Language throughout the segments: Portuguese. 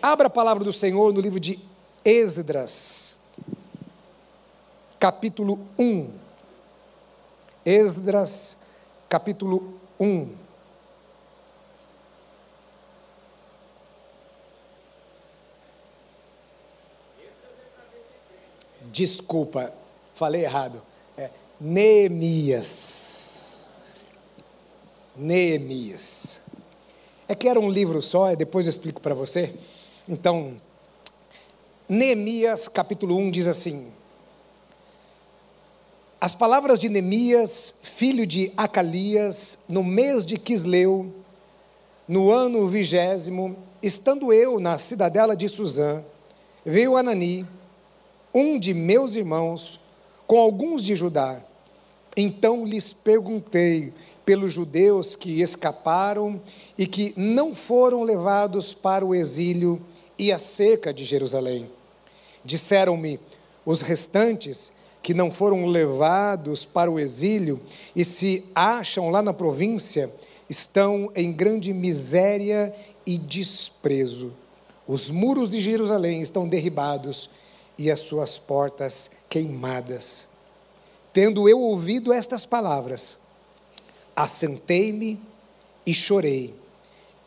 Abra a palavra do Senhor no livro de Esdras, capítulo 1. Esdras, capítulo 1. Desculpa, falei errado. É Neemias. Neemias. É que era um livro só, depois eu explico para você. Então, Neemias capítulo 1 diz assim: As palavras de Neemias, filho de Acalias, no mês de Quisleu, no ano vigésimo, estando eu na cidadela de Suzã, veio Anani, um de meus irmãos, com alguns de Judá. Então lhes perguntei pelos judeus que escaparam e que não foram levados para o exílio e acerca de Jerusalém. Disseram-me os restantes que não foram levados para o exílio e se acham lá na província, estão em grande miséria e desprezo. Os muros de Jerusalém estão derribados e as suas portas queimadas. Tendo eu ouvido estas palavras, assentei-me e chorei,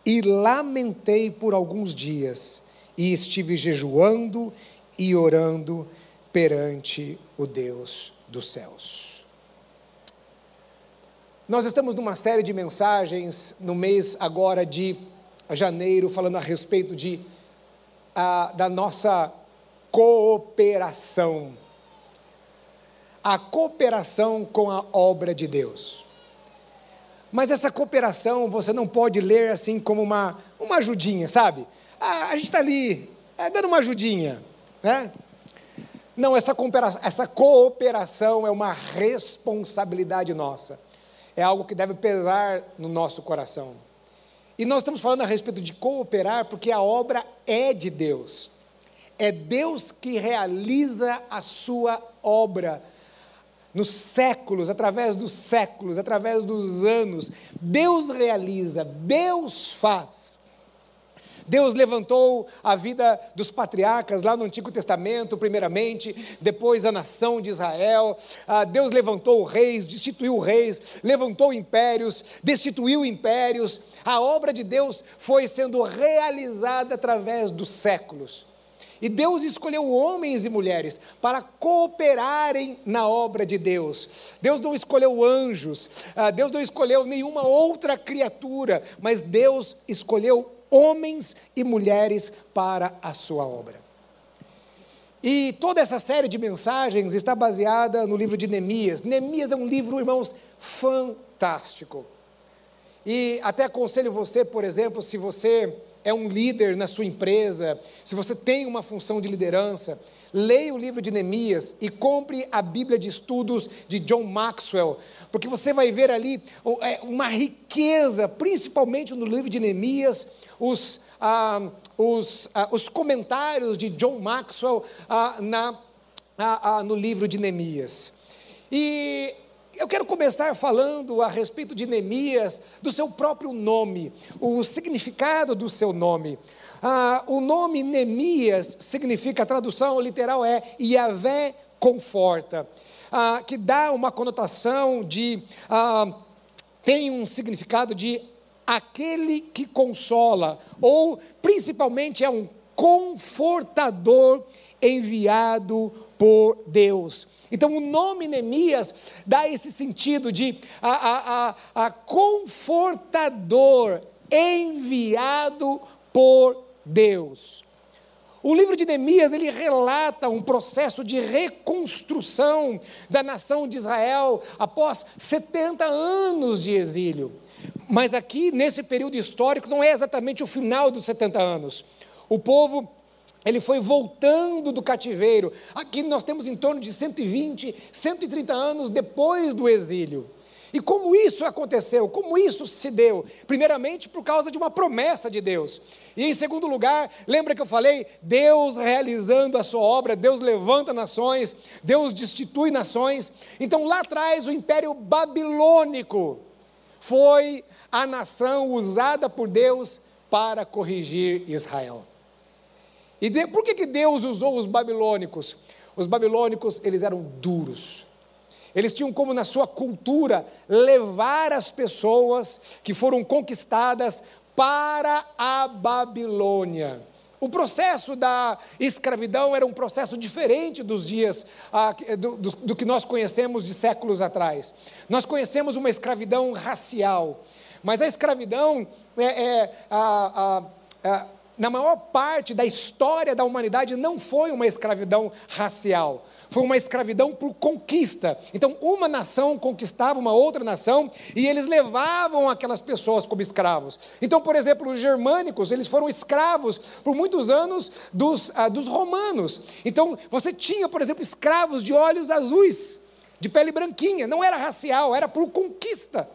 e lamentei por alguns dias, e estive jejuando e orando perante o Deus dos céus. Nós estamos numa série de mensagens no mês agora de janeiro, falando a respeito de, a, da nossa cooperação. A cooperação com a obra de Deus. Mas essa cooperação você não pode ler assim como uma, uma ajudinha, sabe? Ah, a gente está ali, é, dando uma ajudinha, né? Não, essa cooperação, essa cooperação é uma responsabilidade nossa. É algo que deve pesar no nosso coração. E nós estamos falando a respeito de cooperar porque a obra é de Deus. É Deus que realiza a sua obra nos séculos, através dos séculos, através dos anos. Deus realiza, Deus faz. Deus levantou a vida dos patriarcas lá no Antigo Testamento, primeiramente, depois a nação de Israel. Ah, Deus levantou reis, destituiu reis, levantou impérios, destituiu impérios. A obra de Deus foi sendo realizada através dos séculos. E Deus escolheu homens e mulheres para cooperarem na obra de Deus. Deus não escolheu anjos, ah, Deus não escolheu nenhuma outra criatura, mas Deus escolheu homens e mulheres para a sua obra. E toda essa série de mensagens está baseada no livro de Neemias. Neemias é um livro, irmãos, fantástico. E até aconselho você, por exemplo, se você é um líder na sua empresa, se você tem uma função de liderança, leia o livro de Neemias e compre a Bíblia de Estudos de John Maxwell, porque você vai ver ali é, uma riqueza, principalmente no livro de Neemias, os, ah, os, ah, os comentários de John Maxwell ah, na, ah, ah, no livro de Neemias. E eu quero começar falando a respeito de Neemias, do seu próprio nome, o significado do seu nome. Ah, o nome Neemias significa, a tradução literal é Yahvé conforta, ah, que dá uma conotação de, ah, tem um significado de aquele que consola, ou principalmente é um confortador enviado por Deus. Então, o nome Neemias dá esse sentido de a, a, a, a confortador enviado por Deus. O livro de Neemias, ele relata um processo de reconstrução da nação de Israel após 70 anos de exílio. Mas aqui, nesse período histórico, não é exatamente o final dos 70 anos. O povo ele foi voltando do cativeiro. Aqui nós temos em torno de 120, 130 anos depois do exílio. E como isso aconteceu? Como isso se deu? Primeiramente, por causa de uma promessa de Deus. E em segundo lugar, lembra que eu falei? Deus realizando a sua obra, Deus levanta nações, Deus destitui nações. Então, lá atrás, o império babilônico foi a nação usada por Deus para corrigir Israel. E de, por que, que Deus usou os babilônicos? Os babilônicos, eles eram duros. Eles tinham como na sua cultura levar as pessoas que foram conquistadas para a Babilônia. O processo da escravidão era um processo diferente dos dias ah, do, do, do, que nós conhecemos de séculos atrás. Nós conhecemos uma escravidão racial, mas a escravidão é, é a, a, a, na maior parte da história da humanidade não foi uma escravidão racial foi uma escravidão por conquista. Então, uma nação conquistava uma outra nação e eles levavam aquelas pessoas como escravos. Então, por exemplo, os germânicos, eles foram escravos por muitos anos dos, ah, dos romanos. Então, você tinha, por exemplo, escravos de olhos azuis, de pele branquinha, não era racial, era por conquista.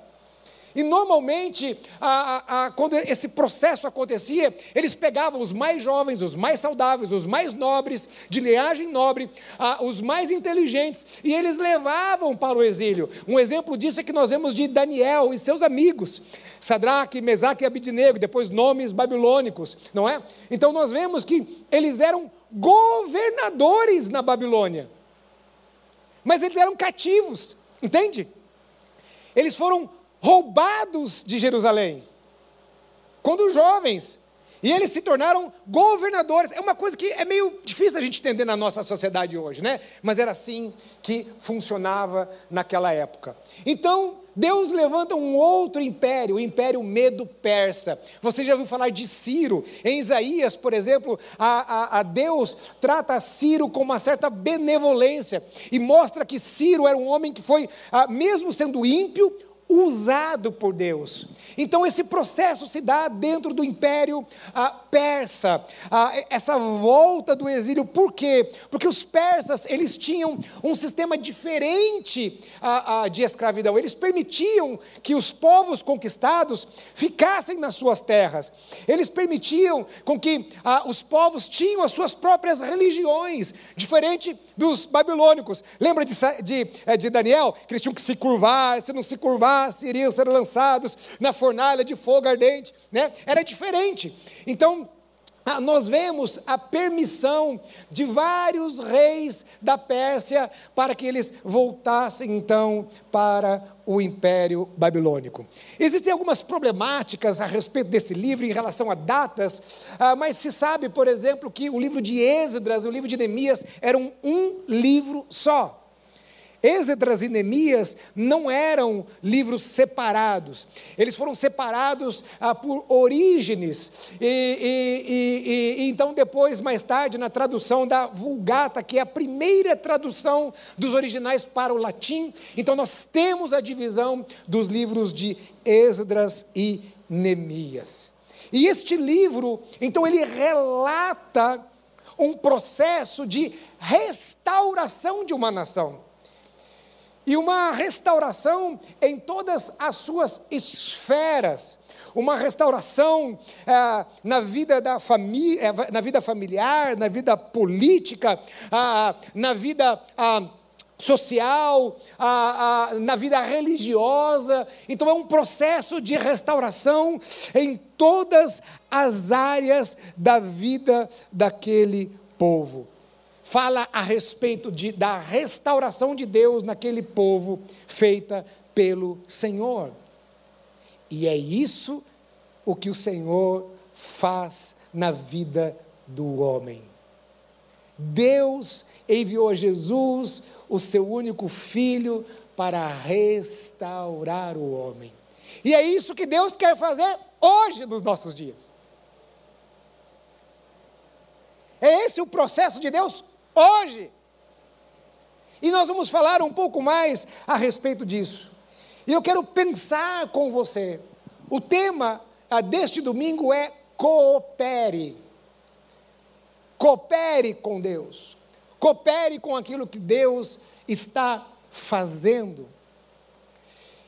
E normalmente, a, a, a, quando esse processo acontecia, eles pegavam os mais jovens, os mais saudáveis, os mais nobres, de linhagem nobre, os mais inteligentes, e eles levavam para o exílio. Um exemplo disso é que nós vemos de Daniel e seus amigos, Sadraque, Mesaque e Abidinego, depois nomes babilônicos, não é? Então nós vemos que eles eram governadores na Babilônia, mas eles eram cativos, entende? Eles foram roubados de Jerusalém, quando jovens, e eles se tornaram governadores. É uma coisa que é meio difícil a gente entender na nossa sociedade hoje, né? Mas era assim que funcionava naquela época. Então, Deus levanta um outro império, o império medo-persa. Você já ouviu falar de Ciro? Em Isaías, por exemplo, a, a, a, Deus trata Ciro com uma certa benevolência e mostra que Ciro era um homem que foi, ah, mesmo sendo ímpio, usado por Deus. Então esse processo se dá dentro do império ah, persa, ah, essa volta do exílio. Por quê? Porque os persas eles tinham um sistema diferente ah, de escravidão. Eles permitiam que os povos conquistados ficassem nas suas terras. Eles permitiam com que os povos tinham as suas próprias religiões, diferente dos babilônicos. Lembra de, de, eh, de Daniel que eles tinham que se curvar, se não se curvasse iriam ser lançados na fornalha de fogo ardente, né? Era diferente. Então, nós vemos a permissão de vários reis da Pérsia para que eles voltassem então para o Império Babilônico. Existem algumas problemáticas a respeito desse livro em relação a datas, ah, mas se sabe, por exemplo, que o livro de Êxodas e o livro de Neemias eram um livro só. Esdras e Neemias não eram livros separados, eles foram separados ah, por Orígenes, e, e, e, e, então depois, mais tarde, na tradução da Vulgata, que é a primeira tradução dos originais para o latim, então nós temos a divisão dos livros de Esdras e Neemias. E este livro, então, ele relata um processo de restauração de uma nação e uma restauração em todas as suas esferas. Uma restauração é, na, vida da família, é, na vida familiar, na vida política, ah, na vida ah, social, ah, na vida religiosa. Então é um processo de restauração em todas as áreas da vida daquele povo fala a respeito de, da restauração de Deus naquele povo feita pelo Senhor. E é isso o que o Senhor faz na vida do homem. Deus enviou Jesus, o seu único filho, para restaurar o homem. E é isso que Deus quer fazer hoje nos nossos dias. É esse o processo de Deus hoje. E nós vamos falar um pouco mais a respeito disso. E eu quero pensar com você. O tema ah, deste domingo é coopere. Coopere com Deus. Coopere com aquilo que Deus está fazendo.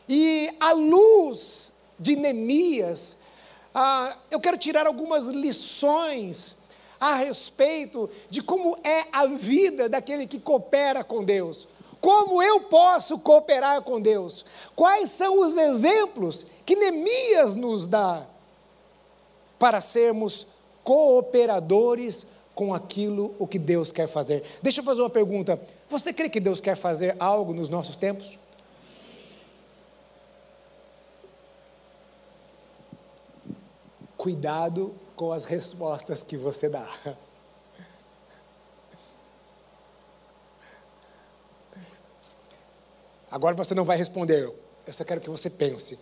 E à luz de Neemias, ah, eu quero tirar algumas lições a respeito de como é a vida daquele que coopera com Deus. Como eu posso cooperar com Deus? Quais são os exemplos que Neemias nos dá para sermos cooperadores com aquilo o que Deus quer fazer. Deixa eu fazer uma pergunta. Você crê que Deus quer fazer algo nos nossos tempos? Cuidado com as respostas que você dá. Agora você não vai responder, eu só quero que você pense.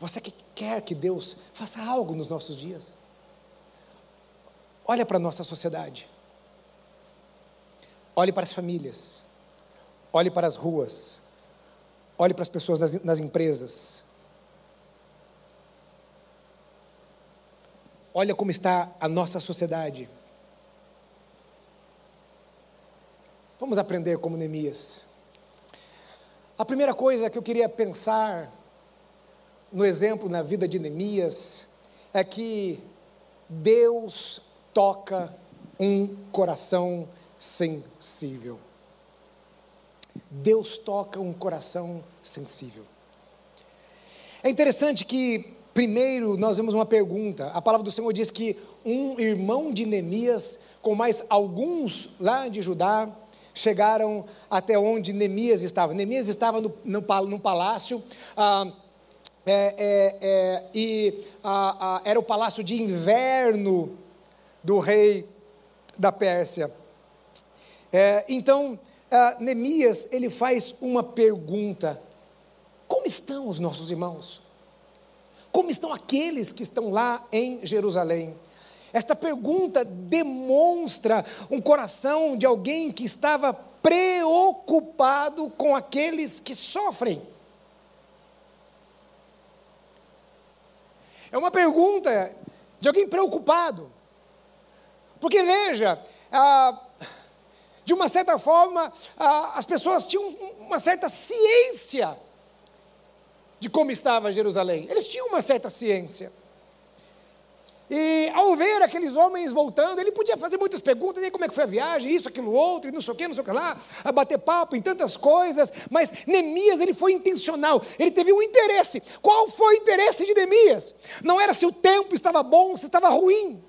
Você que quer que Deus faça algo nos nossos dias? Olha para a nossa sociedade. Olhe para as famílias. Olhe para as ruas. Olhe para as pessoas nas, nas empresas. Olha como está a nossa sociedade. Vamos aprender como Neemias. A primeira coisa que eu queria pensar no exemplo na vida de Neemias é que Deus toca um coração sensível. Deus toca um coração sensível. É interessante que, primeiro, nós vemos uma pergunta. A palavra do Senhor diz que um irmão de Neemias, com mais alguns lá de Judá, chegaram até onde Neemias estava. Neemias estava no, no, no palácio. Ah, é, é, é, e ah, ah, era o palácio de inverno do rei da Pérsia. É, então, ah, Neemias, ele faz uma pergunta: como estão os nossos irmãos? Como estão aqueles que estão lá em Jerusalém? Esta pergunta demonstra um coração de alguém que estava preocupado com aqueles que sofrem. É uma pergunta de alguém preocupado. Porque veja, ah, de uma certa forma, ah, as pessoas tinham uma certa ciência de como estava Jerusalém. Eles tinham uma certa ciência. E ao ver aqueles homens voltando, ele podia fazer muitas perguntas, e como é que foi a viagem, isso, aquilo, outro, e não sei o que, não sei o que lá, a bater papo em tantas coisas, mas Neemias ele foi intencional, ele teve um interesse. Qual foi o interesse de Neemias? Não era se o tempo estava bom, se estava ruim.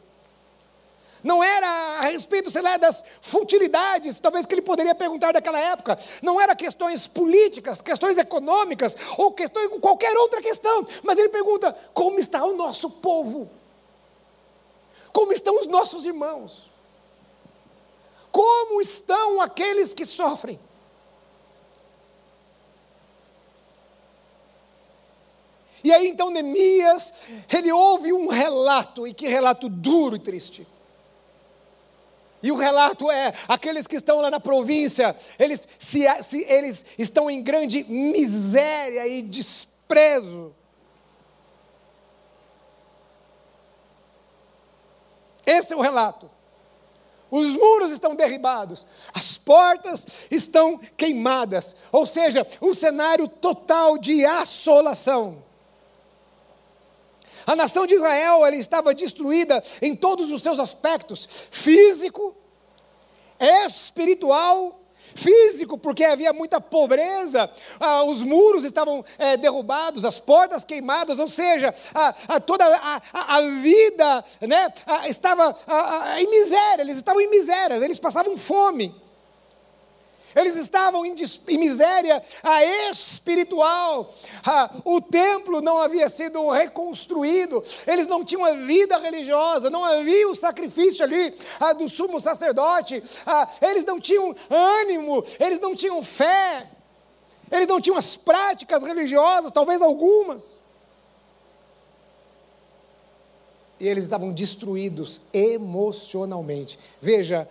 Não era a respeito, sei lá, das futilidades, talvez que ele poderia perguntar daquela época. Não era questões políticas, questões econômicas, ou questões, qualquer outra questão. Mas ele pergunta: como está o nosso povo? Como estão os nossos irmãos? Como estão aqueles que sofrem? E aí então Neemias, ele ouve um relato, e que relato duro e triste. E o relato é: aqueles que estão lá na província, eles, se, se, eles estão em grande miséria e desprezo. Esse é o relato. Os muros estão derribados, as portas estão queimadas, ou seja, um cenário total de assolação. A nação de Israel ela estava destruída em todos os seus aspectos: físico, espiritual físico, porque havia muita pobreza, ah, os muros estavam é, derrubados, as portas queimadas, ou seja, a, a toda a, a, vida né, estava em miséria, eles estavam em miséria, eles passavam fome. Eles estavam em, em miséria espiritual. o templo não havia sido reconstruído. Eles não tinham a vida religiosa. Não havia o sacrifício ali do sumo sacerdote. eles não tinham ânimo. Eles não tinham fé. Eles não tinham as práticas religiosas, talvez algumas. E eles estavam destruídos emocionalmente. Veja,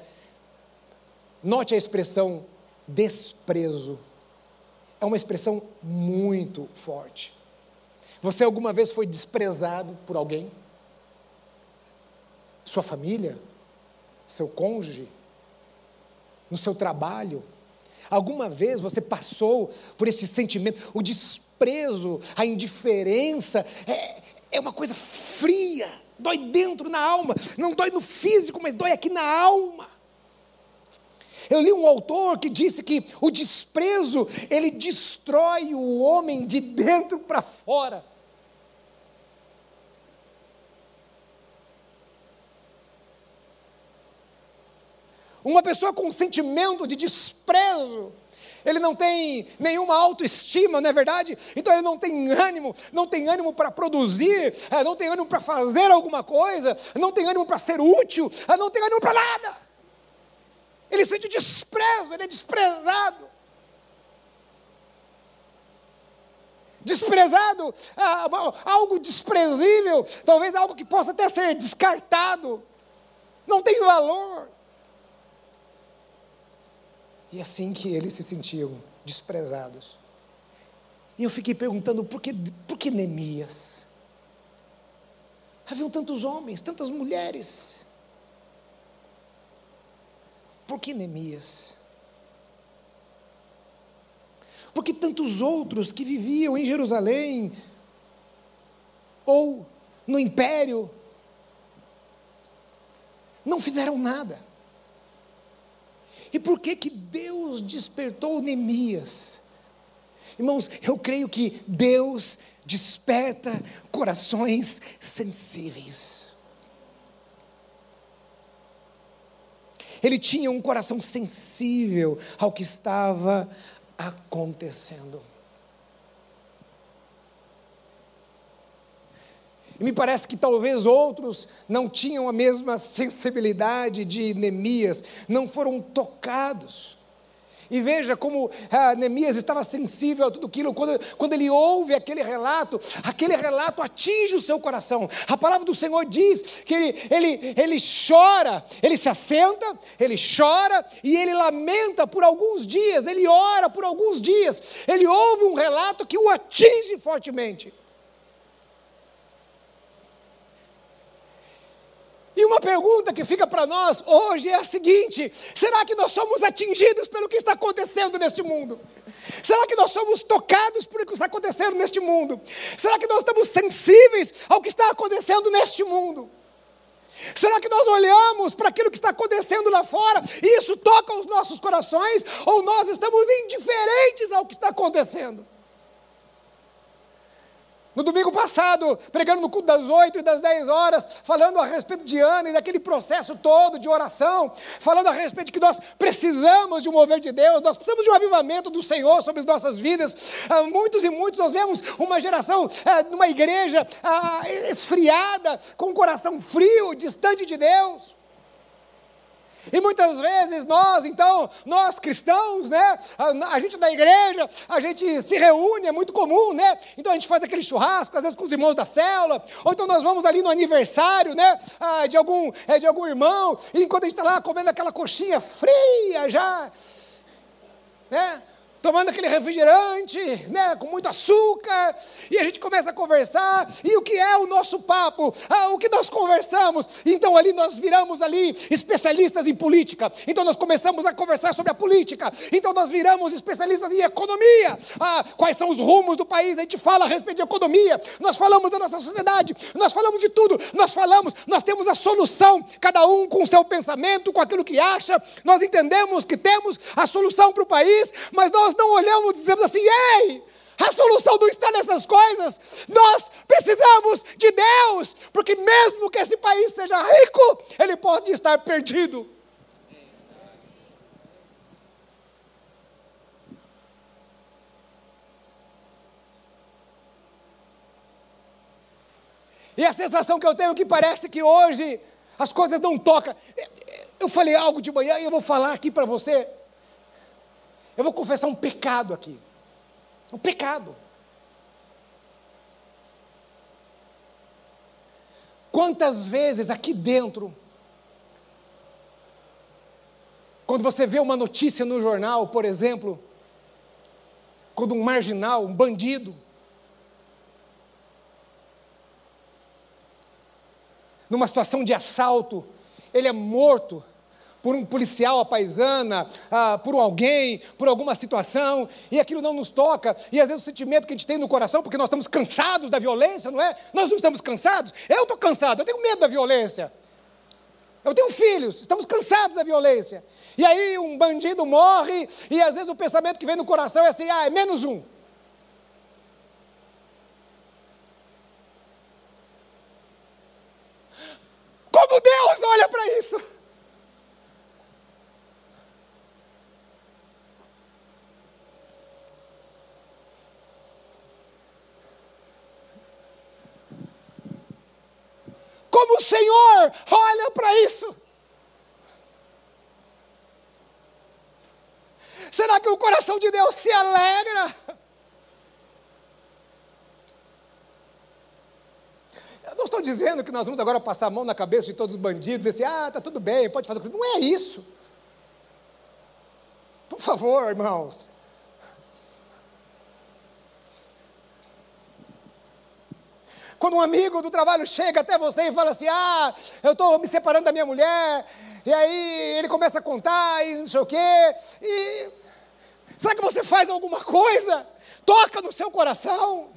note a expressão desprezo. É uma expressão muito forte. Você alguma vez foi desprezado por alguém? Sua família? Seu cônjuge? No seu trabalho? Alguma vez você passou por esse sentimento? O desprezo, a indiferença, é, é uma coisa fria, dói dentro na alma, não dói no físico, mas dói aqui na alma. Eu li um autor que disse que o desprezo, ele destrói o homem de dentro para fora. Uma pessoa com um sentimento de desprezo. Ele não tem nenhuma autoestima, não é verdade? Então ele não tem ânimo, não tem ânimo para produzir, é, não tem ânimo para fazer alguma coisa, não tem ânimo para ser útil, é, não tem ânimo para nada. Ele sente desprezo, ele é desprezado. desprezado, ah, algo desprezível, talvez algo que possa até ser descartado, não tem valor. E assim que eles se sentiam desprezados. E eu fiquei perguntando por que, por que Neemias? Haviam tantos homens, tantas mulheres. Por que Neemias? porque tantos outros que viviam em Jerusalém ou no império não fizeram nada. E por que que Deus despertou Neemias? Irmãos, eu creio que Deus desperta corações sensíveis. Ele tinha um coração sensível ao que estava acontecendo. E me parece que talvez outros não tinham a mesma sensibilidade de Neemias, não foram tocados. E veja como ah, Neemias estava sensível a tudo aquilo, quando, quando ele ouve aquele relato, aquele relato atinge o seu coração. A palavra do Senhor diz que ele, ele, ele chora, ele se assenta, ele chora e ele lamenta por alguns dias, ele ora por alguns dias, ele ouve um relato que o atinge fortemente. Uma pergunta que fica para nós hoje é a seguinte: será que nós somos atingidos pelo que está acontecendo neste mundo? Será que nós somos tocados por o que está acontecendo neste mundo? Será que nós estamos sensíveis ao que está acontecendo neste mundo? Será que nós olhamos para aquilo que está acontecendo lá fora e isso toca os nossos corações? Ou nós estamos indiferentes ao que está acontecendo? No domingo passado, pregando no culto das 8 e das 10 horas, falando a respeito de Ana e daquele processo todo de oração, falando a respeito de que nós precisamos de um mover de Deus, nós precisamos de um avivamento do Senhor sobre as nossas vidas. Ah, muitos e muitos, nós vemos uma geração ah, numa igreja ah, esfriada, com o coração frio, distante de Deus. E muitas vezes nós, então, nós cristãos, né, a, a, gente da igreja, a gente se reúne, é muito comum, né? Então a gente faz aquele churrasco, às vezes com os irmãos da célula, ou então nós vamos ali no aniversário, né, de algum, é, de algum irmão, e enquanto a gente está lá comendo aquela coxinha fria já, né? Tomando aquele refrigerante, né, com muito açúcar, e a gente começa a conversar, e o que é o nosso papo? Ah, o que nós conversamos? Então ali nós viramos ali especialistas em política, então nós começamos a conversar sobre a política, então nós viramos especialistas em economia, ah, quais são os rumos do país, a gente fala a respeito de economia, nós falamos da nossa sociedade, nós falamos de tudo, nós falamos, nós temos a solução, cada um com o seu pensamento, com aquilo que acha, nós entendemos que temos a solução para o país, mas nós nós não olhamos e dizemos assim: ei, a solução não está nessas coisas. Nós precisamos de Deus, porque mesmo que esse país seja rico, ele pode estar perdido. E a sensação que eu tenho é que parece que hoje as coisas não tocam. Eu falei algo de manhã e eu vou falar aqui para você. Eu vou confessar um pecado aqui. Um pecado. Quantas vezes aqui dentro, quando você vê uma notícia no jornal, por exemplo, quando um marginal, um bandido, numa situação de assalto, ele é morto, por um policial à paisana, ah, por alguém, por alguma situação, e aquilo não nos toca, e às vezes o sentimento que a gente tem no coração, porque nós estamos cansados da violência, não é? Nós não estamos cansados, eu estou cansado, eu tenho medo da violência. Eu tenho filhos, estamos cansados da violência. E aí um bandido morre, e às vezes o pensamento que vem no coração é assim: ah, é menos um. Como Deus olha para isso? O Senhor olha para isso? Será que o coração de Deus se alegra? Eu não estou dizendo que nós vamos agora passar a mão na cabeça de todos os bandidos e assim, ah, está tudo bem, pode fazer. Não é isso. Por favor, irmãos. Quando um amigo do trabalho chega até você e fala assim: Ah, eu estou me separando da minha mulher, e aí ele começa a contar e não sei o quê, e será que você faz alguma coisa? Toca no seu coração.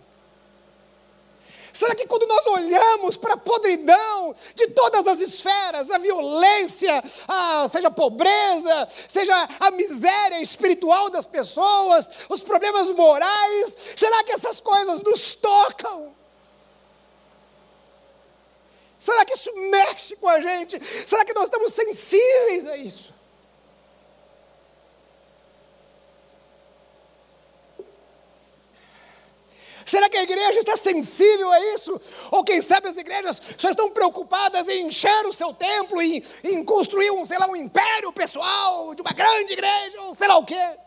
Será que quando nós olhamos para a podridão de todas as esferas, a violência, a, seja a pobreza, seja a miséria espiritual das pessoas, os problemas morais, será que essas coisas nos tocam? Será que isso mexe com a gente? Será que nós estamos sensíveis a isso? Será que a igreja está sensível a isso? Ou quem sabe as igrejas só estão preocupadas em encher o seu templo, em, em construir um, sei lá, um império pessoal de uma grande igreja, ou sei lá o quê?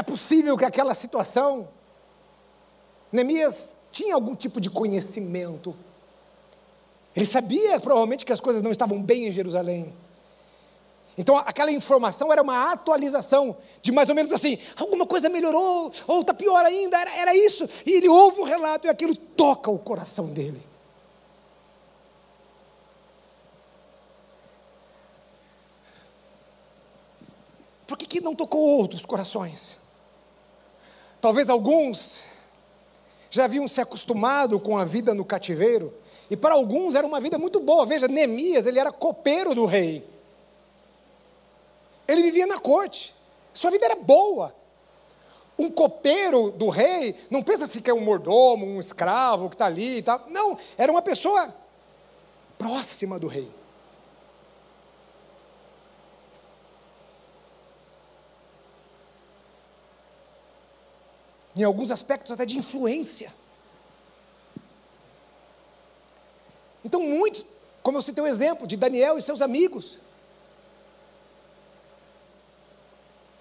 É possível que aquela situação, Neemias tinha algum tipo de conhecimento. Ele sabia provavelmente que as coisas não estavam bem em Jerusalém. Então aquela informação era uma atualização de mais ou menos assim, alguma coisa melhorou, ou está pior ainda, era, era isso. E ele ouve o relato e aquilo toca o coração dele. Por que, que não tocou outros corações? Talvez alguns já haviam se acostumado com a vida no cativeiro, e para alguns era uma vida muito boa. Veja, Neemias, ele era copeiro do rei. Ele vivia na corte. Sua vida era boa. Um copeiro do rei, não pensa se que é um mordomo, um escravo que está ali e tal. Não, era uma pessoa próxima do rei. Em alguns aspectos até de influência. Então, muitos, como eu citei o exemplo de Daniel e seus amigos,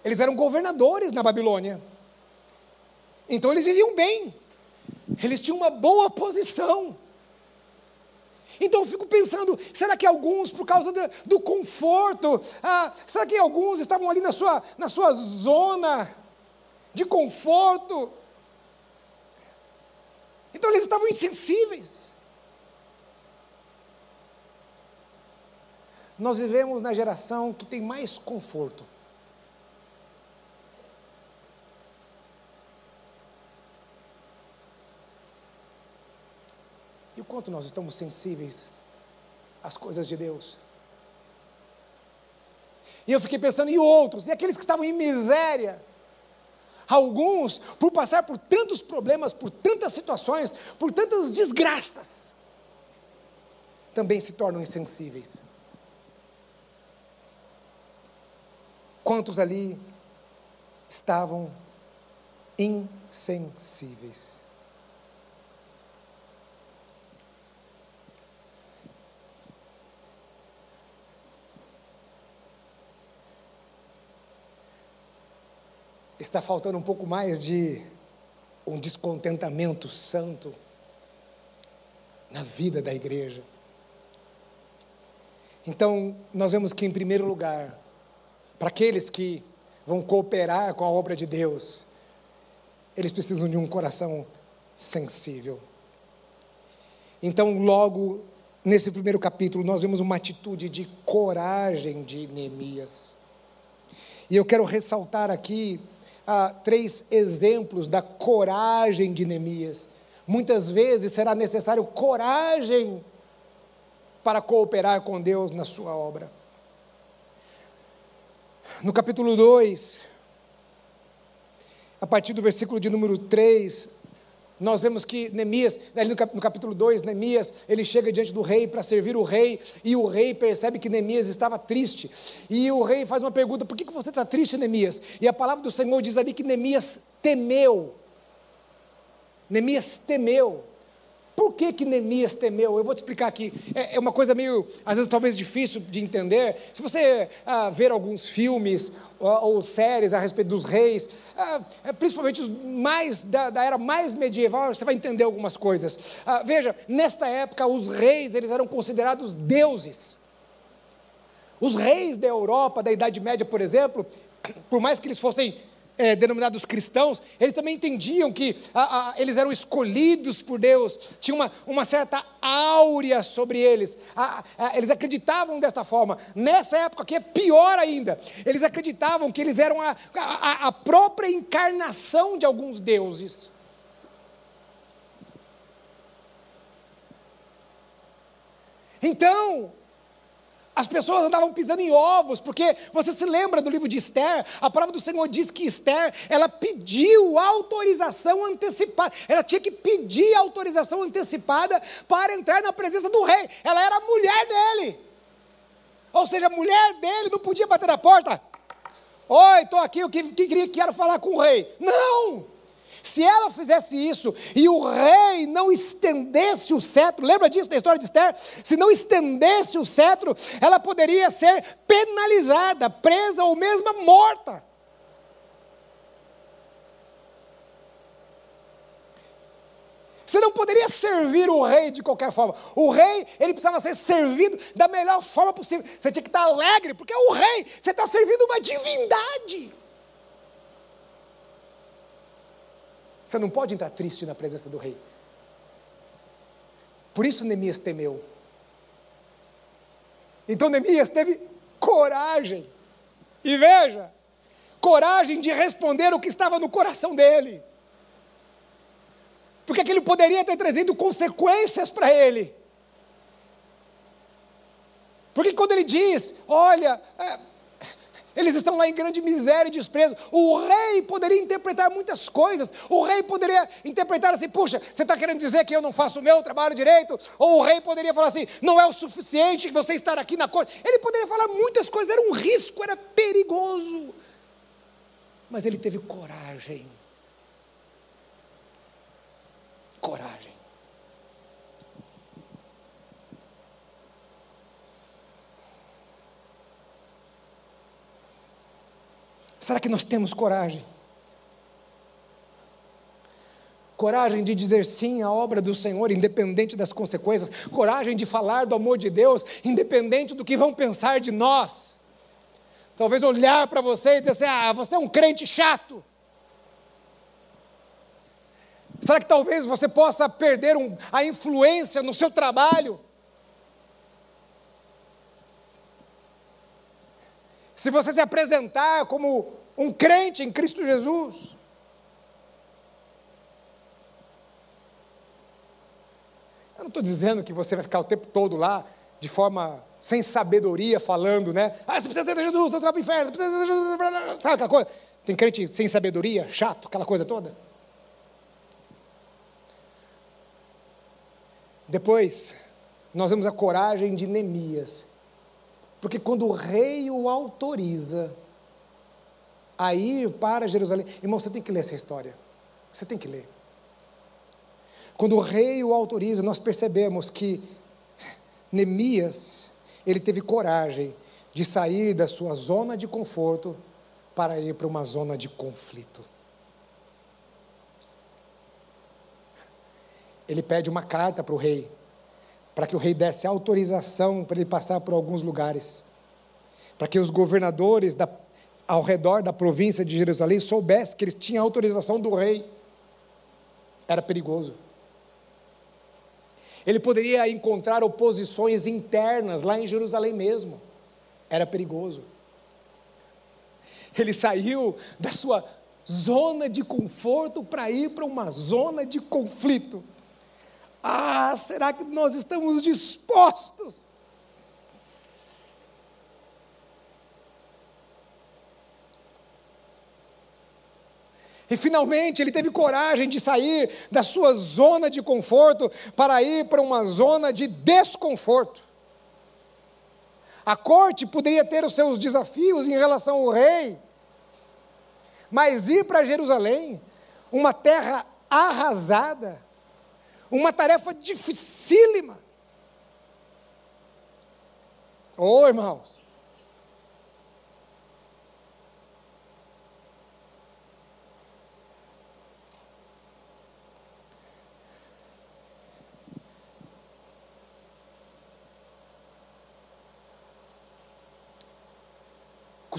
eles eram governadores na Babilônia. Então, eles viviam bem, eles tinham uma boa posição. Então eu fico pensando, será que alguns, por causa do, do conforto, ah, será que alguns estavam ali na sua, na sua zona de conforto. Então eles estavam insensíveis. Nós vivemos na geração que tem mais conforto. E o quanto nós estamos sensíveis às coisas de Deus? E eu fiquei pensando, e outros? E aqueles que estavam em miséria? Alguns, por passar por tantos problemas, por tantas situações, por tantas desgraças, também se tornam insensíveis. Quantos ali estavam insensíveis? Está faltando um pouco mais de um descontentamento santo na vida da igreja. Então, nós vemos que, em primeiro lugar, para aqueles que vão cooperar com a obra de Deus, eles precisam de um coração sensível. Então, logo nesse primeiro capítulo, nós vemos uma atitude de coragem de Neemias. E eu quero ressaltar aqui ah, três exemplos da coragem de Neemias. Muitas vezes será necessário coragem para cooperar com Deus na sua obra. No capítulo 2, a partir do versículo de número 3, nós vemos que Neemias, ali no capítulo 2, Neemias, ele chega diante do rei para servir o rei, e o rei percebe que Neemias estava triste. E o rei faz uma pergunta: por que, que você está triste, Neemias? E a palavra do Senhor diz ali que Neemias temeu. Neemias temeu. Por que, que Neemias temeu? Eu vou te explicar aqui. É, é uma coisa meio, às vezes, talvez difícil de entender. Se você ah, ver alguns filmes ou, ou, séries a respeito dos reis, ah, é, principalmente os mais da, da, era mais medieval, você vai entender algumas coisas. Ah, veja, nesta época, os reis eles eram considerados deuses. Os reis da Europa, da Idade Média, por exemplo, por mais que eles fossem é, denominados cristãos, eles também entendiam que a, a, eles eram escolhidos por Deus, tinha uma, uma certa áurea sobre eles, a, eles acreditavam desta forma. Nessa época aqui é pior ainda, eles acreditavam que eles eram a própria encarnação de alguns deuses. Então, as pessoas andavam pisando em ovos, porque você se lembra do livro de Esther? A palavra do Senhor diz que Esther, ela pediu autorização antecipada. Ela tinha que pedir autorização antecipada para entrar na presença do rei. Ela era a mulher dele. Ou seja, a mulher dele não podia bater na porta. Oi, estou aqui, eu que, que, quero falar com o rei. Não! Se ela fizesse isso e o rei não estendesse o cetro, lembra disso da história de Esther? Se não estendesse o cetro, ela poderia ser penalizada, presa ou mesmo morta. Você não poderia servir o rei de qualquer forma. O rei, ele precisava ser servido da melhor forma possível. Você tinha que estar alegre, porque é o rei, você está servindo uma divindade. Você não pode entrar triste na presença do rei. Por isso Neemias temeu. Então Neemias teve coragem. E veja, coragem de responder o que estava no coração dele. Porque aquilo poderia ter trazido consequências para ele. Porque quando ele diz, olha, é, eles estão lá em grande miséria e desprezo. O rei poderia interpretar muitas coisas. O rei poderia interpretar assim: puxa, você está querendo dizer que eu não faço o meu trabalho direito? Ou o rei poderia falar assim: não é o suficiente você estar aqui na corte. Ele poderia falar muitas coisas, era um risco, era perigoso. Mas ele teve coragem. Coragem. Será que nós temos coragem? Coragem de dizer sim à obra do Senhor, independente das consequências. Coragem de falar do amor de Deus, independente do que vão pensar de nós. Talvez olhar para você e dizer assim: ah, você é um crente chato. Será que talvez você possa perder um, a influência no seu trabalho? Se você se apresentar como um crente em Cristo Jesus. Eu não estou dizendo que você vai ficar o tempo todo lá, de forma sem sabedoria, falando, né? Ah, você precisa ser Jesus, você vai para o inferno, você precisa ser Jesus, sabe aquela coisa? Tem crente sem sabedoria, chato, aquela coisa toda. Depois, nós vemos a coragem de Neemias, porque quando o rei o autoriza, a ir para Jerusalém. Irmão, você tem que ler essa história. Você tem que ler. Quando o rei o autoriza, nós percebemos que Neemias, ele teve coragem de sair da sua zona de conforto para ir para uma zona de conflito. Ele pede uma carta para o rei, para que o rei desse autorização para ele passar por alguns lugares, para que os governadores da ao redor da província de Jerusalém soubesse que eles tinham autorização do rei, era perigoso. Ele poderia encontrar oposições internas lá em Jerusalém mesmo, era perigoso. Ele saiu da sua zona de conforto para ir para uma zona de conflito. Ah, será que nós estamos dispostos E finalmente ele teve coragem de sair da sua zona de conforto para ir para uma zona de desconforto. A corte poderia ter os seus desafios em relação ao rei, mas ir para Jerusalém, uma terra arrasada, uma tarefa dificílima. Oh, irmãos,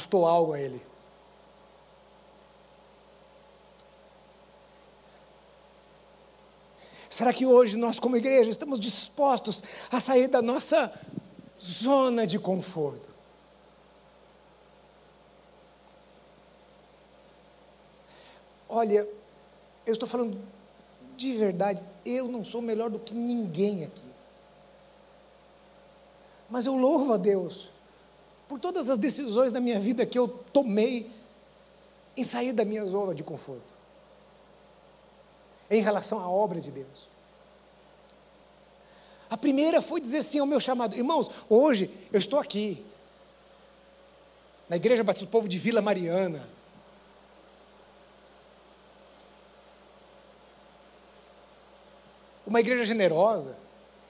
custou algo a ele. Será que hoje nós, como igreja, estamos dispostos a sair da nossa zona de conforto? Olha, eu estou falando de verdade, eu não sou melhor do que ninguém aqui. Mas eu louvo a Deus por todas as decisões da minha vida que eu tomei em sair da minha zona de conforto, em relação à obra de Deus. A primeira foi dizer sim ao meu chamado. Irmãos, hoje eu estou aqui, na Igreja Batista do Povo de Vila Mariana. Uma igreja generosa.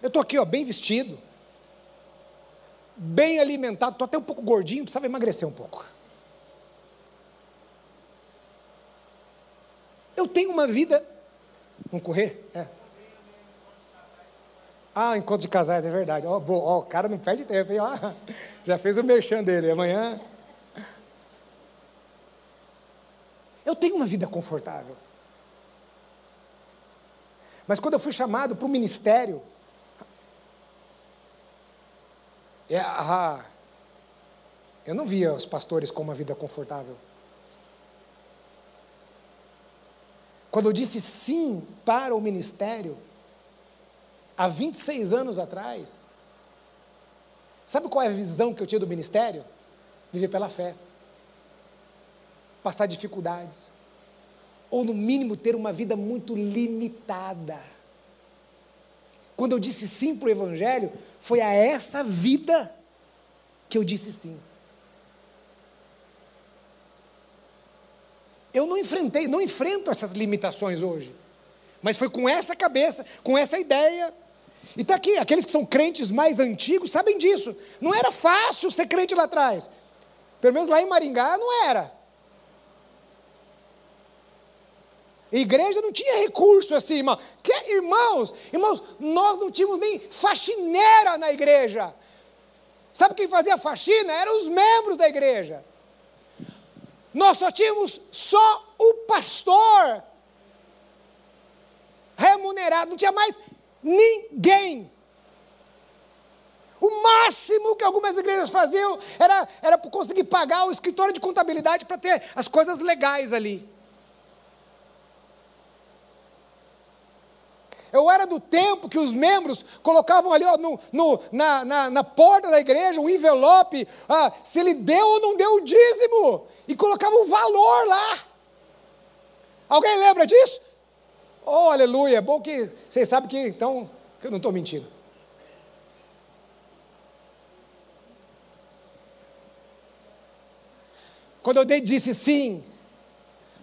Eu estou aqui, ó, bem vestido, bem alimentado, estou até um pouco gordinho, precisava emagrecer um pouco. Eu tenho uma vida. Vamos correr? É. Ah, encontro de casais, é verdade. Ó, oh, o cara não perde tempo, hein? Oh, já fez o merchan dele. Amanhã. Eu tenho uma vida confortável. Mas quando eu fui chamado para o ministério, é, ah, eu não via os pastores com uma vida confortável. Quando eu disse sim para o ministério, há 26 anos atrás, sabe qual é a visão que eu tinha do ministério? Viver pela fé, passar dificuldades, ou no mínimo ter uma vida muito limitada. Quando eu disse sim para o Evangelho, foi a essa vida que eu disse sim. Eu não enfrentei, não enfrento essas limitações hoje. Mas foi com essa cabeça, com essa ideia, e está aqui, aqueles que são crentes mais antigos sabem disso. Não era fácil ser crente lá atrás. Pelo menos lá em Maringá não era. igreja não tinha recurso assim, irmão. Que, irmãos, irmãos, nós não tínhamos nem faxineira na igreja. Sabe quem fazia faxina? Eram os membros da igreja. Nós só tínhamos só o pastor remunerado, não tinha mais Ninguém. O máximo que algumas igrejas faziam era, era conseguir pagar o escritório de contabilidade para ter as coisas legais ali. Eu era do tempo que os membros colocavam ali ó, no, no, na, na, na, porta da igreja um envelope, ah, se ele deu ou não deu o dízimo, e colocavam o valor lá. Alguém lembra disso? Oh, aleluia. É bom que vocês sabem que então que eu não estou mentindo. Quando eu disse sim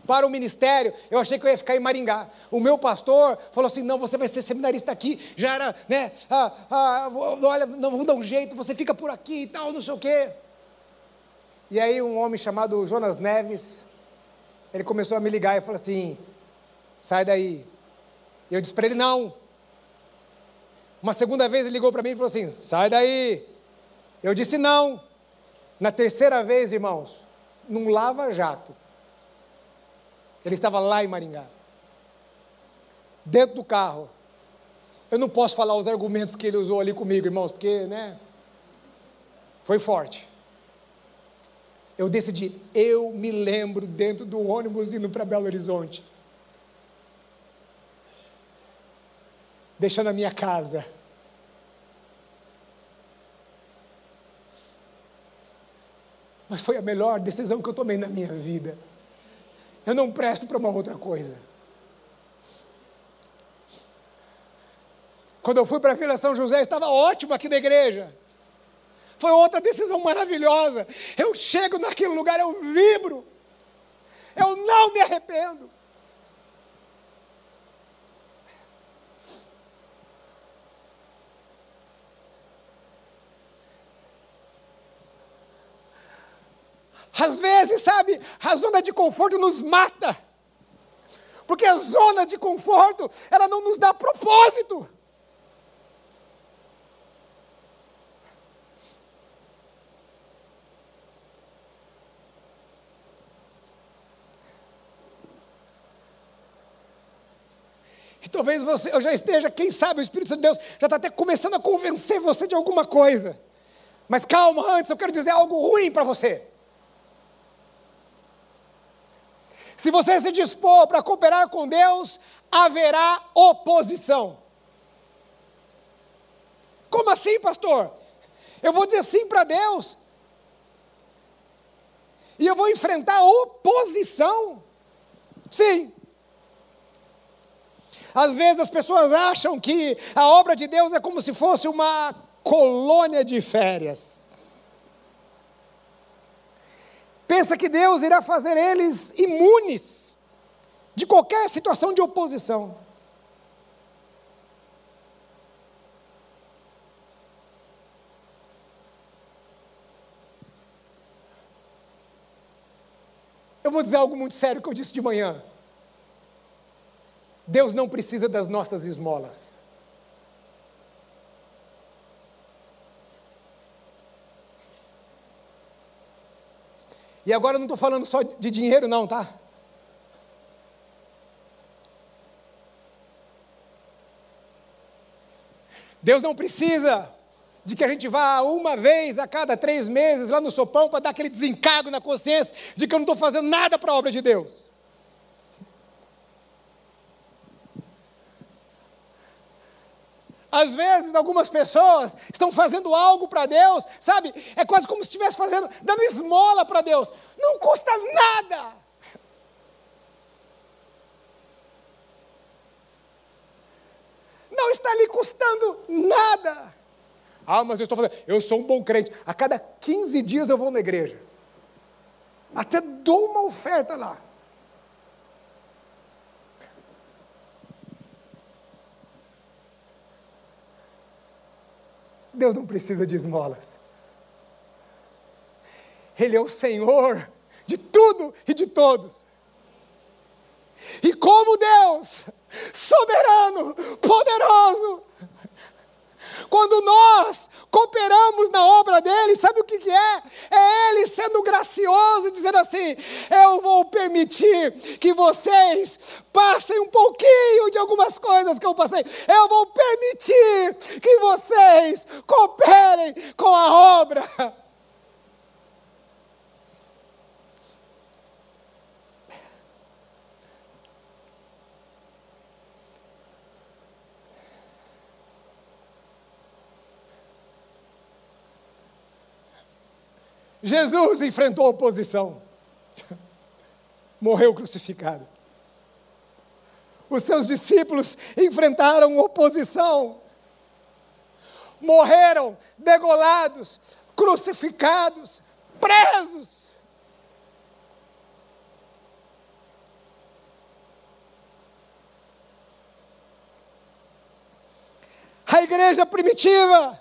para o ministério, eu achei que eu ia ficar em Maringá. O meu pastor falou assim: não, você vai ser seminarista aqui. Já era, né? Ah, ah, olha, não vou dar um jeito, você fica por aqui e tal, não sei o quê. E aí um homem chamado Jonas Neves, ele começou a me ligar e falou assim: sai daí. E eu disse para ele: não. Uma segunda vez ele ligou para mim e falou assim: sai daí. Eu disse: não. Na terceira vez, irmãos, num lava-jato, ele estava lá em Maringá, dentro do carro. Eu não posso falar os argumentos que ele usou ali comigo, irmãos, porque, né? Foi forte. Eu decidi, eu me lembro dentro do ônibus indo para Belo Horizonte. deixando a minha casa. Mas foi a melhor decisão que eu tomei na minha vida. Eu não presto para uma outra coisa. Quando eu fui para a Vila São José, estava ótimo aqui na igreja. Foi outra decisão maravilhosa. Eu chego naquele lugar, eu vibro. Eu não me arrependo. Às vezes, sabe, a zona de conforto nos mata. Porque a zona de conforto, ela não nos dá propósito. E talvez você, eu já esteja, quem sabe, o Espírito Santo de Deus já está até começando a convencer você de alguma coisa. Mas calma, antes eu quero dizer algo ruim para você. Se você se dispor para cooperar com Deus, haverá oposição. Como assim, pastor? Eu vou dizer sim para Deus. E eu vou enfrentar oposição. Sim. Às vezes as pessoas acham que a obra de Deus é como se fosse uma colônia de férias. Pensa que Deus irá fazer eles imunes de qualquer situação de oposição. Eu vou dizer algo muito sério que eu disse de manhã. Deus não precisa das nossas esmolas. E agora eu não estou falando só de dinheiro, não, tá? Deus não precisa de que a gente vá uma vez a cada três meses lá no sopão para dar aquele desencargo na consciência de que eu não estou fazendo nada para a obra de Deus. Às vezes, algumas pessoas estão fazendo algo para Deus, sabe? É quase como se estivesse fazendo, dando esmola para Deus. Não custa nada. Não está lhe custando nada. Ah, mas eu estou fazendo, eu sou um bom crente. A cada 15 dias eu vou na igreja. Até dou uma oferta lá. Deus não precisa de esmolas. Ele é o Senhor de tudo e de todos. E como Deus, soberano, poderoso, quando nós cooperamos na obra dele, sabe o que, que é? É ele sendo gracioso, dizendo assim: eu vou permitir que vocês passem um pouquinho de algumas coisas que eu passei, eu vou permitir que vocês cooperem com a obra. Jesus enfrentou oposição. Morreu crucificado. Os seus discípulos enfrentaram oposição. Morreram degolados, crucificados, presos. A igreja primitiva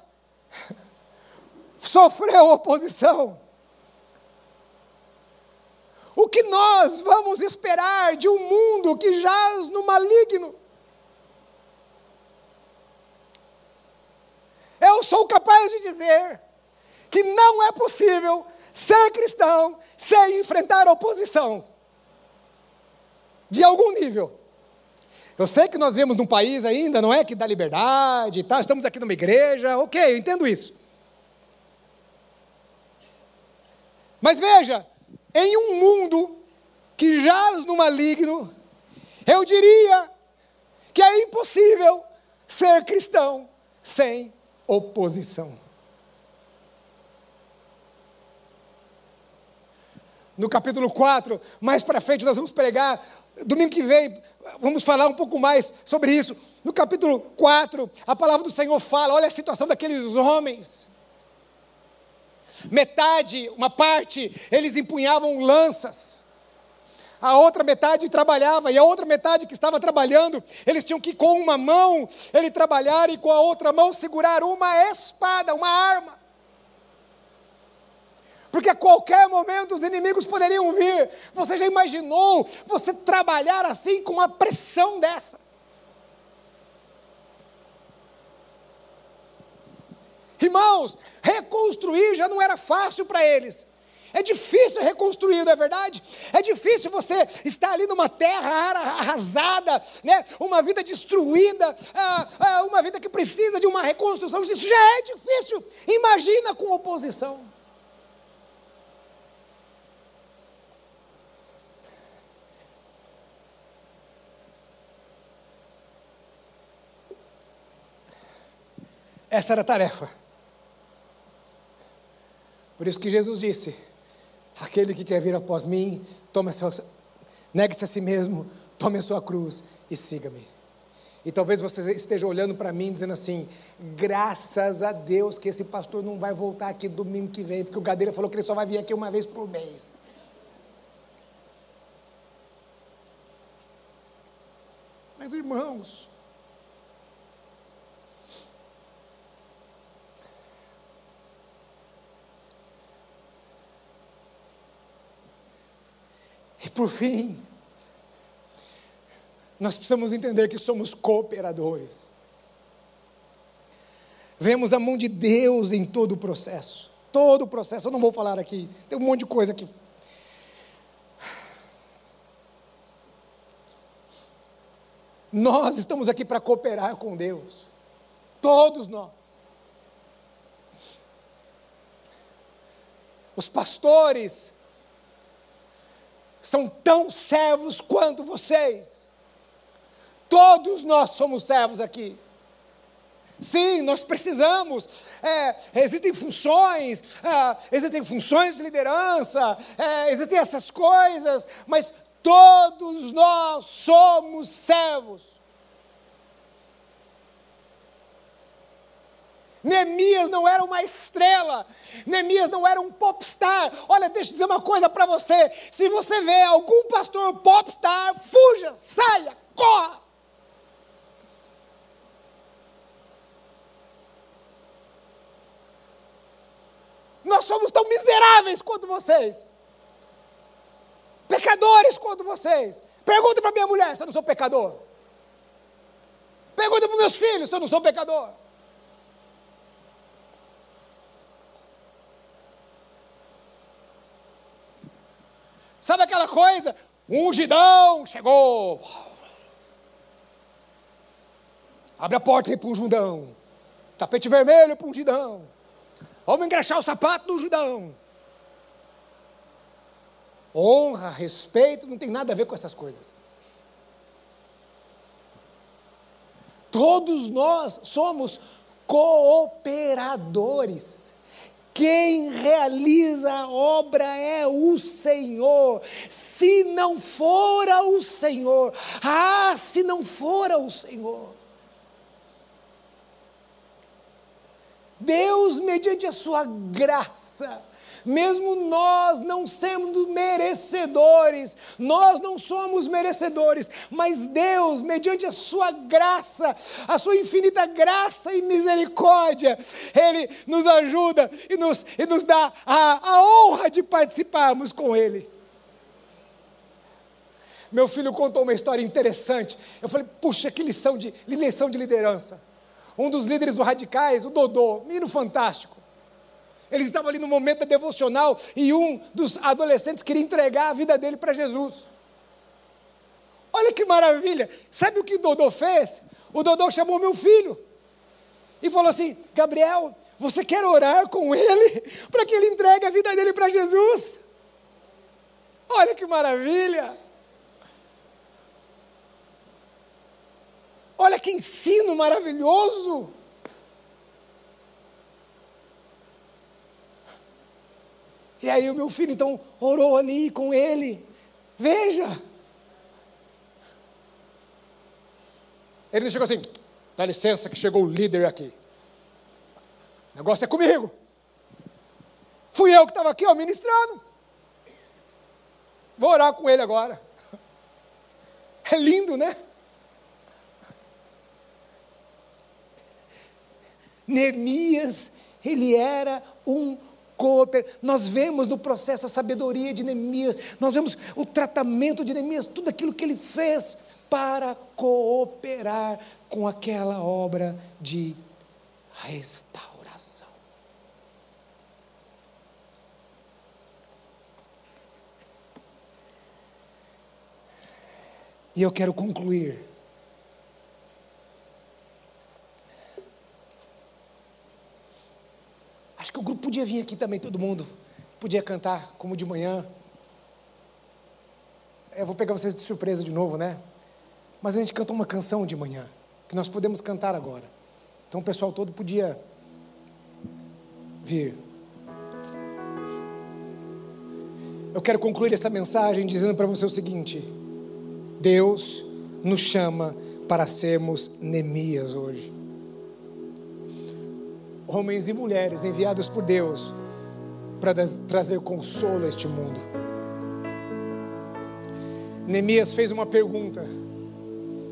sofreu oposição. O que nós vamos esperar de um mundo que jaz no maligno? Eu sou capaz de dizer que não é possível ser cristão sem enfrentar oposição de algum nível. Eu sei que nós vivemos num país ainda, não é que dá liberdade estamos aqui numa igreja, ok, eu entendo isso. Mas veja, em um mundo que jaz no maligno, eu diria que é impossível ser cristão sem oposição. no capítulo 4, mais para frente nós vamos pregar, domingo que vem, vamos falar um pouco mais sobre isso. No capítulo 4, a palavra do Senhor fala: olha a situação daqueles homens. Metade, uma parte, eles empunhavam lanças. A outra metade trabalhava, e a outra metade que estava trabalhando, eles tinham que com uma mão ele trabalhar e com a outra mão segurar uma espada, uma arma. Porque a qualquer momento os inimigos poderiam vir. Você já imaginou você trabalhar assim com uma pressão dessa? Irmãos, reconstruir já não era fácil para eles. É difícil reconstruir, não é verdade? É difícil você estar ali numa terra arrasada, né? uma vida destruída, ah, ah, uma vida que precisa de uma reconstrução. Isso já é difícil. Imagina com oposição. Essa era a tarefa. Por isso que Jesus disse: Aquele que quer vir após mim, sua, negue-se a si mesmo, tome a sua cruz e siga-me. E talvez você esteja olhando para mim dizendo assim: graças a Deus que esse pastor não vai voltar aqui domingo que vem, porque o Gadeira falou que ele só vai vir aqui uma vez por mês. Mas irmãos, por fim, nós precisamos entender que somos cooperadores. Vemos a mão de Deus em todo o processo. Todo o processo, eu não vou falar aqui, tem um monte de coisa aqui. Nós estamos aqui para cooperar com Deus. Todos nós. Os pastores são tão servos quanto vocês. Todos nós somos servos aqui. Sim, nós precisamos. É, existem funções, é, existem funções de liderança, é, existem essas coisas, mas todos nós somos servos. Neemias não era uma estrela, Neemias não era um popstar. Olha, deixa eu dizer uma coisa para você: se você vê algum pastor popstar, fuja, saia, corra. Nós somos tão miseráveis quanto vocês, pecadores quanto vocês. Pergunta para minha mulher se eu não sou pecador. Pergunta para meus filhos se eu não sou pecador. Sabe aquela coisa? Um ungidão chegou. Abre a porta aí para o ungidão. Tapete vermelho para o ungidão. Vamos engraxar o sapato do ungidão. Honra, respeito, não tem nada a ver com essas coisas. Todos nós somos cooperadores. Quem realiza a obra é o Senhor. Se não fora o Senhor, ah, se não fora o Senhor. Deus, mediante a sua graça, mesmo nós não sendo merecedores, nós não somos merecedores, mas Deus, mediante a sua graça, a sua infinita graça e misericórdia, Ele nos ajuda e nos, e nos dá a, a honra de participarmos com Ele. Meu filho contou uma história interessante. Eu falei, puxa, que lição de, lição de liderança. Um dos líderes do Radicais, o Dodô, menino fantástico. Eles estavam ali no momento devocional e um dos adolescentes queria entregar a vida dele para Jesus. Olha que maravilha! Sabe o que o Dodô fez? O Dodô chamou meu filho e falou assim: Gabriel, você quer orar com ele para que ele entregue a vida dele para Jesus? Olha que maravilha! Olha que ensino maravilhoso! E aí o meu filho então orou ali com ele. Veja. Ele chegou assim, dá licença que chegou o líder aqui. O negócio é comigo. Fui eu que estava aqui, ó, ministrando. Vou orar com ele agora. É lindo, né? Neemias, ele era um cooper. Nós vemos no processo a sabedoria de Neemias, nós vemos o tratamento de Neemias, tudo aquilo que ele fez para cooperar com aquela obra de restauração. E eu quero concluir. Acho que o grupo podia vir aqui também, todo mundo. Podia cantar como de manhã. Eu vou pegar vocês de surpresa de novo, né? Mas a gente cantou uma canção de manhã, que nós podemos cantar agora. Então o pessoal todo podia vir. Eu quero concluir essa mensagem dizendo para você o seguinte: Deus nos chama para sermos Neemias hoje. Homens e mulheres enviados por Deus para trazer consolo a este mundo. Neemias fez uma pergunta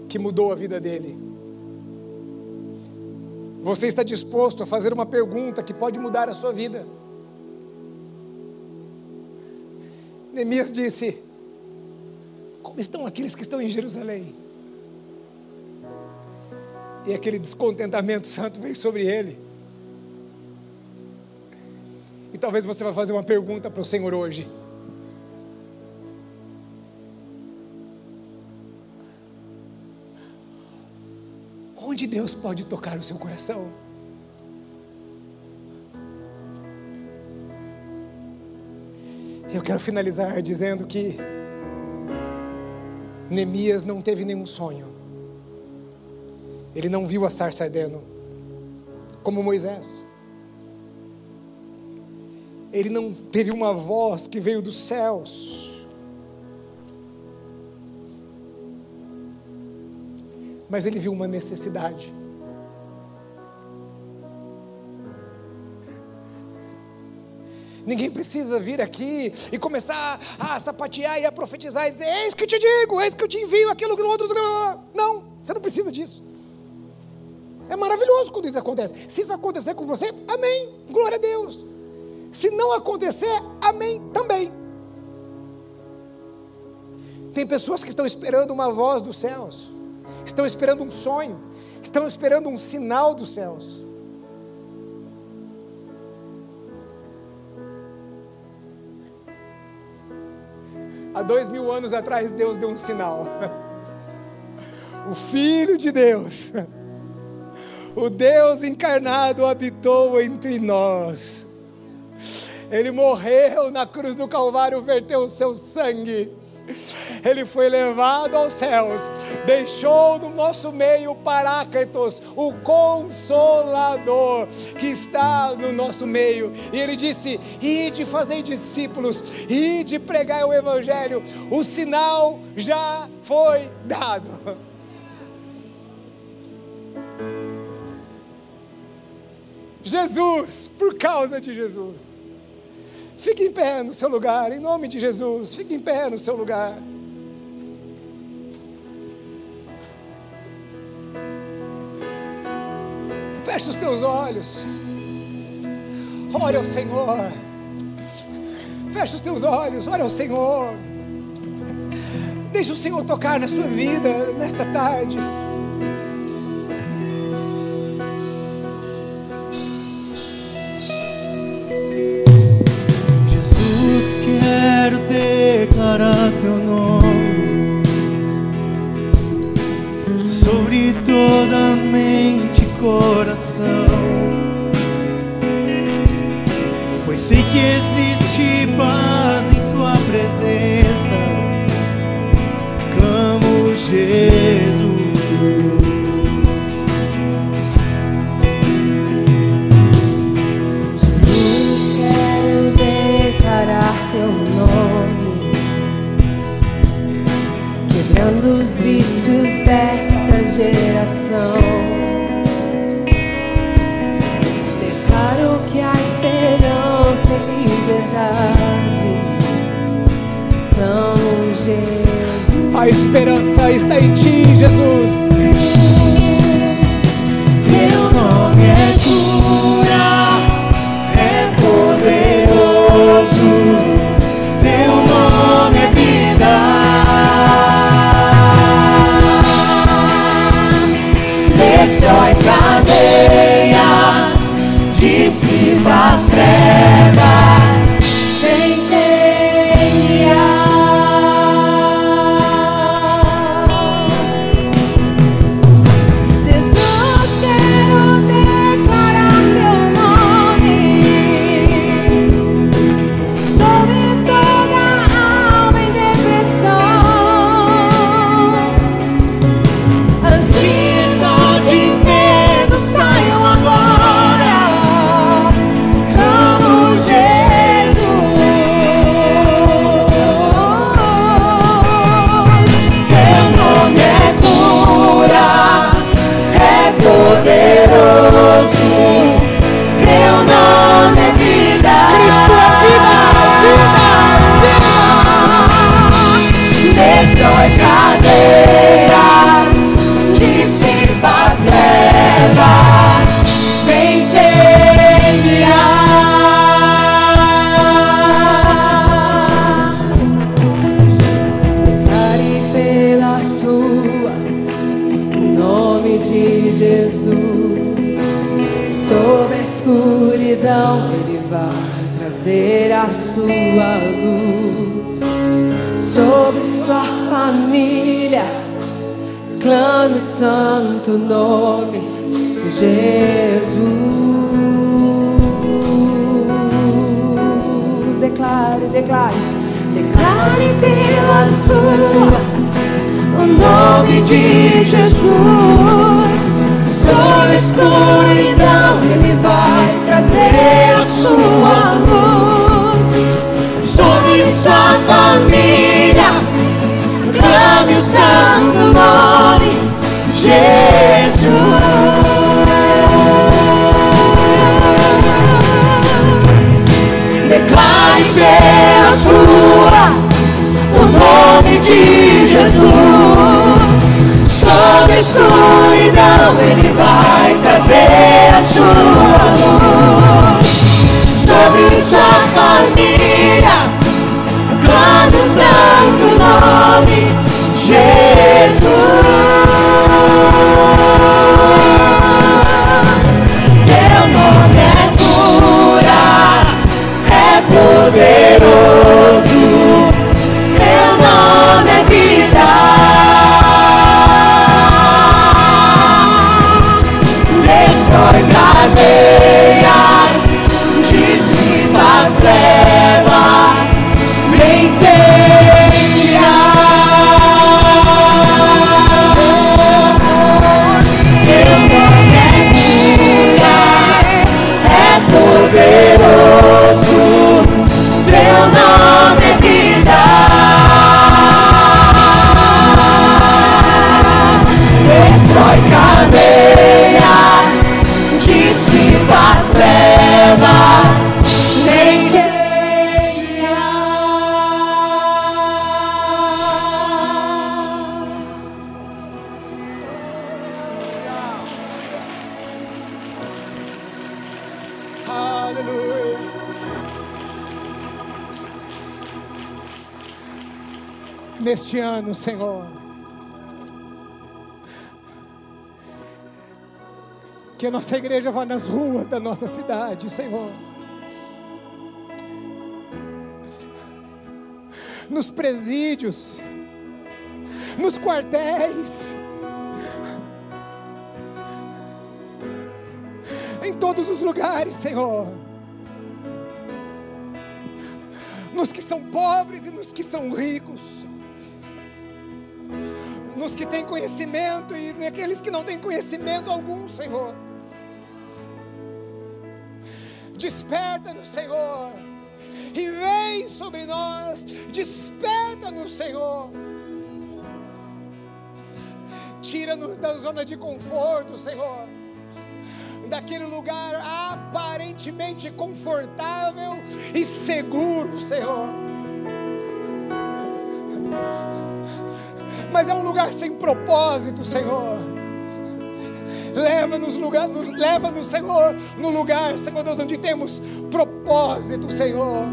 que mudou a vida dele. Você está disposto a fazer uma pergunta que pode mudar a sua vida? Neemias disse: como estão aqueles que estão em Jerusalém? E aquele descontentamento santo veio sobre ele. E talvez você vai fazer uma pergunta para o Senhor hoje. Onde Deus pode tocar o seu coração? Eu quero finalizar dizendo que Neemias não teve nenhum sonho. Ele não viu a sarça ardendo, como Moisés. Ele não teve uma voz que veio dos céus. Mas ele viu uma necessidade. Ninguém precisa vir aqui e começar a sapatear e a profetizar e dizer: Eis que te digo, eis que eu te envio aquilo que outros. Não, você não precisa disso. É maravilhoso quando isso acontece. Se isso acontecer com você, amém. Glória a Deus. Se não acontecer, amém também. Tem pessoas que estão esperando uma voz dos céus, estão esperando um sonho, estão esperando um sinal dos céus. Há dois mil anos atrás, Deus deu um sinal. O Filho de Deus, o Deus encarnado, habitou entre nós. Ele morreu na cruz do Calvário, verteu o seu sangue ele foi levado aos céus, deixou no nosso meio o Paráclitos, o Consolador, que está no nosso meio, e ele disse: Ide fazer discípulos, ide pregar o Evangelho, o sinal já foi dado. Jesus, por causa de Jesus. Fique em pé no seu lugar, em nome de Jesus. Fique em pé no seu lugar. Feche os teus olhos. Ore ao Senhor. Feche os teus olhos. Ore ao Senhor. Deixe o Senhor tocar na sua vida nesta tarde. Teu nome sobre toda mente e coração. Pois sei que existe força está em ti, Jesus. igreja vá nas ruas da nossa cidade, Senhor. Nos presídios, nos quartéis, em todos os lugares, Senhor. Nos que são pobres e nos que são ricos, nos que têm conhecimento e naqueles que não têm conhecimento algum, Senhor. Desperta-nos, Senhor. E vem sobre nós. Desperta-nos, Senhor. Tira-nos da zona de conforto, Senhor daquele lugar aparentemente confortável e seguro, Senhor. Mas é um lugar sem propósito, Senhor Leva-nos lugar, nos, leva-nos, Senhor, no lugar, Senhor Deus, onde temos propósito, Senhor.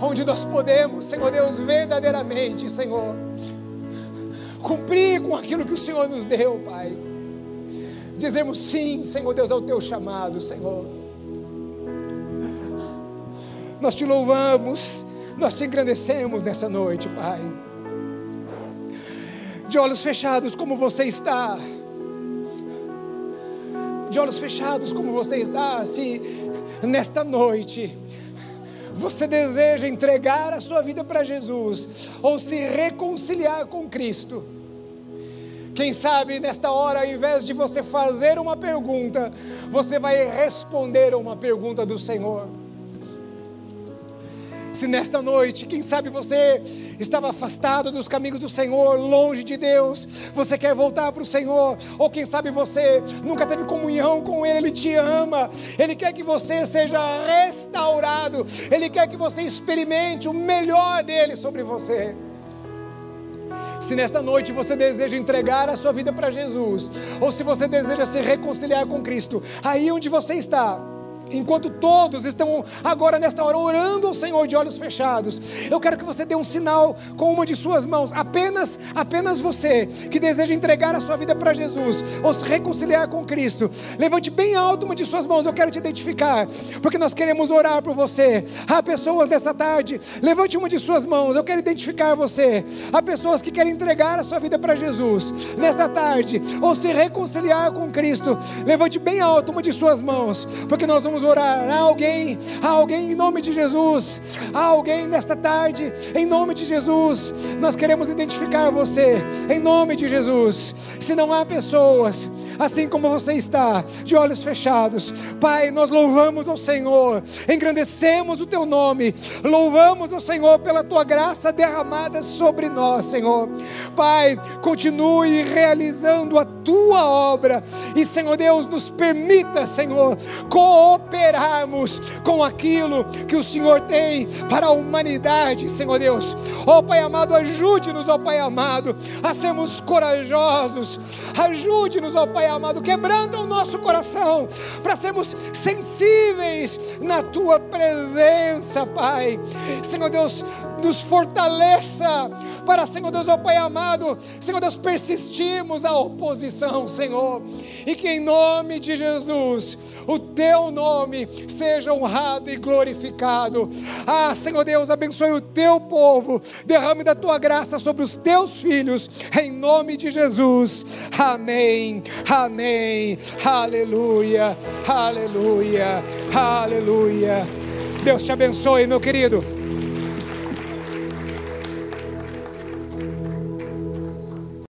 Onde nós podemos, Senhor Deus, verdadeiramente, Senhor, cumprir com aquilo que o Senhor nos deu, Pai. Dizemos sim, Senhor Deus, ao teu chamado, Senhor. Nós te louvamos, nós te engrandecemos nessa noite, Pai. De olhos fechados, como você está. De olhos fechados, como você está, se nesta noite você deseja entregar a sua vida para Jesus ou se reconciliar com Cristo. Quem sabe nesta hora, ao invés de você fazer uma pergunta, você vai responder a uma pergunta do Senhor. Se nesta noite, quem sabe você estava afastado dos caminhos do Senhor, longe de Deus, você quer voltar para o Senhor, ou quem sabe você nunca teve comunhão com Ele, Ele te ama, Ele quer que você seja restaurado, Ele quer que você experimente o melhor dele sobre você. Se nesta noite você deseja entregar a sua vida para Jesus, ou se você deseja se reconciliar com Cristo, aí onde você está, enquanto todos estão agora nesta hora orando ao Senhor de olhos fechados, eu quero que você dê um sinal com uma de suas mãos, apenas, apenas você que deseja entregar a sua vida para Jesus ou se reconciliar com Cristo, levante bem alto uma de suas mãos, eu quero te identificar, porque nós queremos orar por você. Há pessoas nessa tarde, levante uma de suas mãos, eu quero identificar você. Há pessoas que querem entregar a sua vida para Jesus nesta tarde ou se reconciliar com Cristo, levante bem alto uma de suas mãos, porque nós vamos orar. Há alguém, há alguém em nome de Jesus, há alguém nesta tarde, em nome de Jesus, nós queremos identificar você, em nome de Jesus. Se não há pessoas, assim como você está, de olhos fechados, Pai, nós louvamos ao Senhor, engrandecemos o teu nome, louvamos ao Senhor pela tua graça derramada sobre nós, Senhor. Pai, continue realizando a tua obra e, Senhor Deus, nos permita, Senhor, cooperarmos com aquilo que o Senhor tem para a humanidade, Senhor Deus. Ó Pai amado, ajude-nos, ó Pai amado, a sermos corajosos, ajude-nos, ó Pai amado, quebranta o nosso coração para sermos sensíveis na tua presença, Pai. Senhor Deus, nos fortaleça para, Senhor Deus, ó Pai amado, Senhor Deus, persistimos a oposição, Senhor, e que em nome de Jesus, o Teu nome seja honrado e glorificado. Ah, Senhor Deus, abençoe o Teu povo, derrame da Tua graça sobre os Teus filhos, em nome de Jesus. Amém, amém, aleluia, aleluia, aleluia. Deus te abençoe, meu querido.